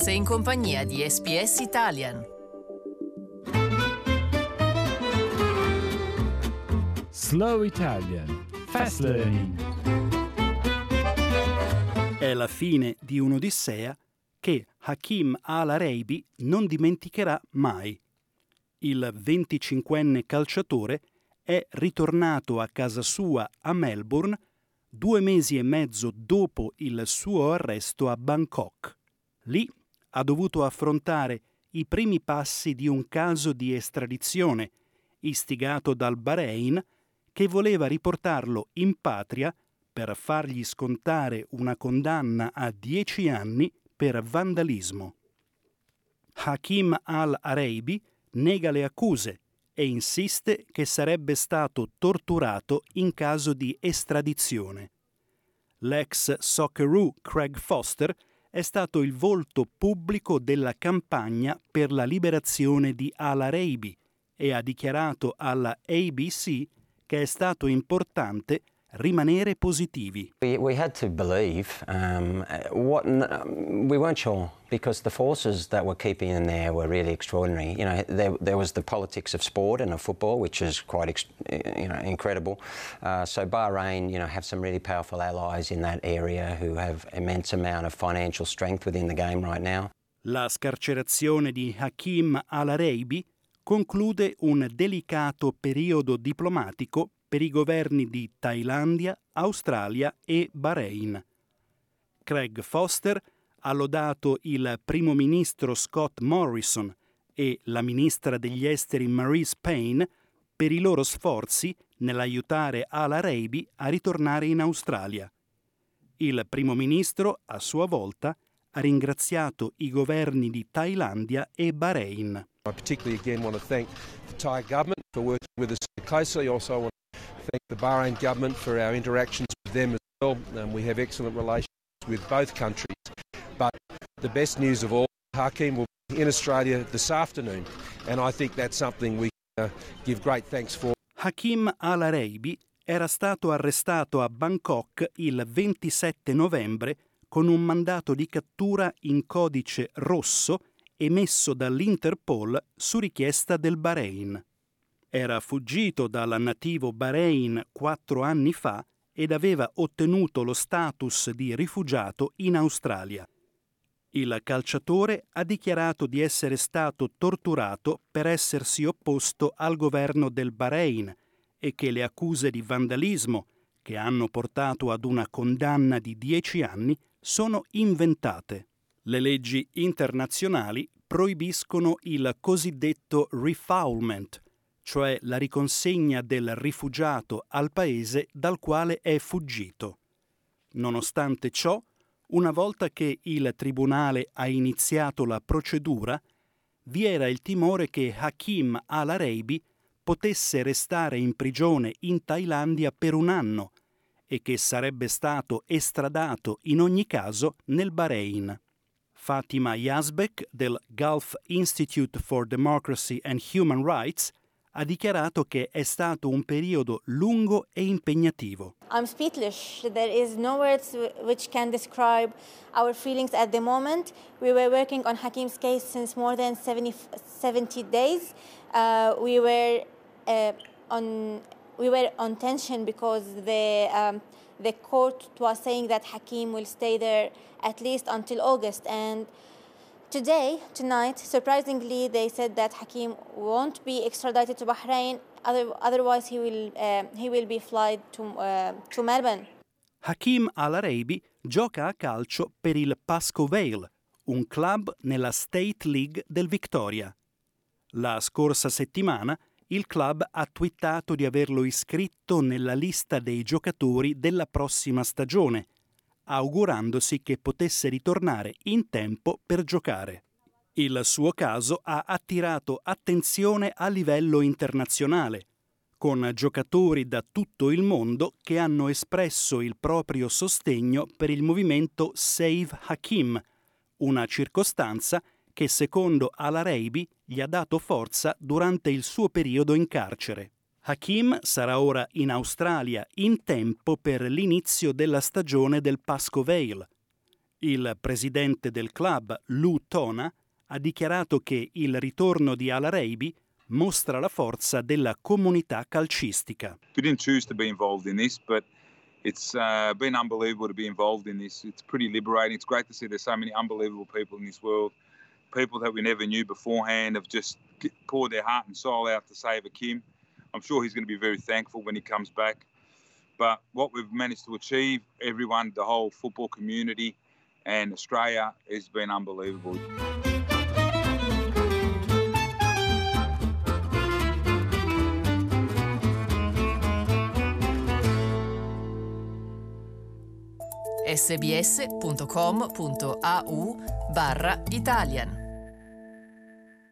Sei in compagnia di SPS Italian. Slow Italian Fast Learning È la fine di un'Odissea che Hakim al-Araibi non dimenticherà mai. Il 25enne calciatore è ritornato a casa sua a Melbourne due mesi e mezzo dopo il suo arresto a Bangkok. Lì ha dovuto affrontare i primi passi di un caso di estradizione istigato dal Bahrain che voleva riportarlo in patria per fargli scontare una condanna a dieci anni per vandalismo. Hakim al-Araibi nega le accuse e insiste che sarebbe stato torturato in caso di estradizione. L'ex Socceroo Craig Foster è stato il volto pubblico della campagna per la liberazione di Al-Araibi e ha dichiarato alla ABC che è stato importante rimanere positivi. We, we had to believe. Um, what we weren't sure because the forces that were keeping him there were really extraordinary. You know, there, there was the politics of sport and of football, which is quite you know incredible. Uh, so Bahrain, you know, have some really powerful allies in that area who have immense amount of financial strength within the game right now. La scarcerazione di Hakim al-Araibi conclude un delicato periodo diplomatico per i governi di Thailandia, Australia e Bahrain. Craig Foster ha lodato il primo ministro Scott Morrison e la ministra degli esteri Maurice Payne per i loro sforzi nell'aiutare Al-Araibi a ritornare in Australia. Il primo ministro, a sua volta, ha ringraziato i governi di Thailandia e Bahrain. I particularly again want to thank the Thai government for working with us closely. Also, want thank the Bahrain government for our interactions with them as well. Um, we have excellent relations with both countries. But the best news of all, Hakim will be in Australia this afternoon, and I think that's something we uh, give great thanks for. Hakim al-Araibi era stato arrestato a Bangkok il 27 novembre con un mandato di cattura in codice rosso emesso dall'Interpol su richiesta del Bahrain. Era fuggito dal nativo Bahrain quattro anni fa ed aveva ottenuto lo status di rifugiato in Australia. Il calciatore ha dichiarato di essere stato torturato per essersi opposto al governo del Bahrain e che le accuse di vandalismo, che hanno portato ad una condanna di dieci anni, sono inventate. Le leggi internazionali proibiscono il cosiddetto refoulement, cioè la riconsegna del rifugiato al paese dal quale è fuggito. Nonostante ciò, una volta che il tribunale ha iniziato la procedura, vi era il timore che Hakim al-Araibi potesse restare in prigione in Thailandia per un anno e che sarebbe stato estradato in ogni caso nel Bahrain. Fatima Yazbek del Gulf Institute for Democracy and Human Rights ha dichiarato che è stato un periodo lungo e impegnativo. I'm speechless. There is no words which can describe our feelings at the moment. We were working on Hakim's case since more than 70, 70 days. Uh, we were uh, on we were on tension because the um, the court was saying that Hakim will stay there at least until August and Today, tonight, surprisingly, they said that Hakim won't be extradited to Bahrain. Other, otherwise, he will, uh, he will be flied to, uh, to Melbourne. Hakim Al-Araibi gioca a calcio per il Pasco Vale, un club nella State League del Victoria. La scorsa settimana il club ha twittato di averlo iscritto nella lista dei giocatori della prossima stagione augurandosi che potesse ritornare in tempo per giocare. Il suo caso ha attirato attenzione a livello internazionale, con giocatori da tutto il mondo che hanno espresso il proprio sostegno per il movimento Save Hakim, una circostanza che secondo Al-Araibi gli ha dato forza durante il suo periodo in carcere. Hakim sarà ora in Australia in tempo per l'inizio della stagione del Pasco Vale. Il presidente del club, Lou Tona, ha dichiarato che il ritorno di Al Araibi mostra la forza della comunità calcistica. We didn't choose to be involved in this, but it's uh, been unbelievable to be involved in this. It's pretty liberating. It's great to see there's so many unbelievable people in this world. People that we never knew beforehand have just poured their heart and soul out to save a Kim. I'm sure he's going to be very thankful when he comes back. But what we've managed to achieve, everyone, the whole football community and Australia, has been unbelievable. sbs.com.au barra Italian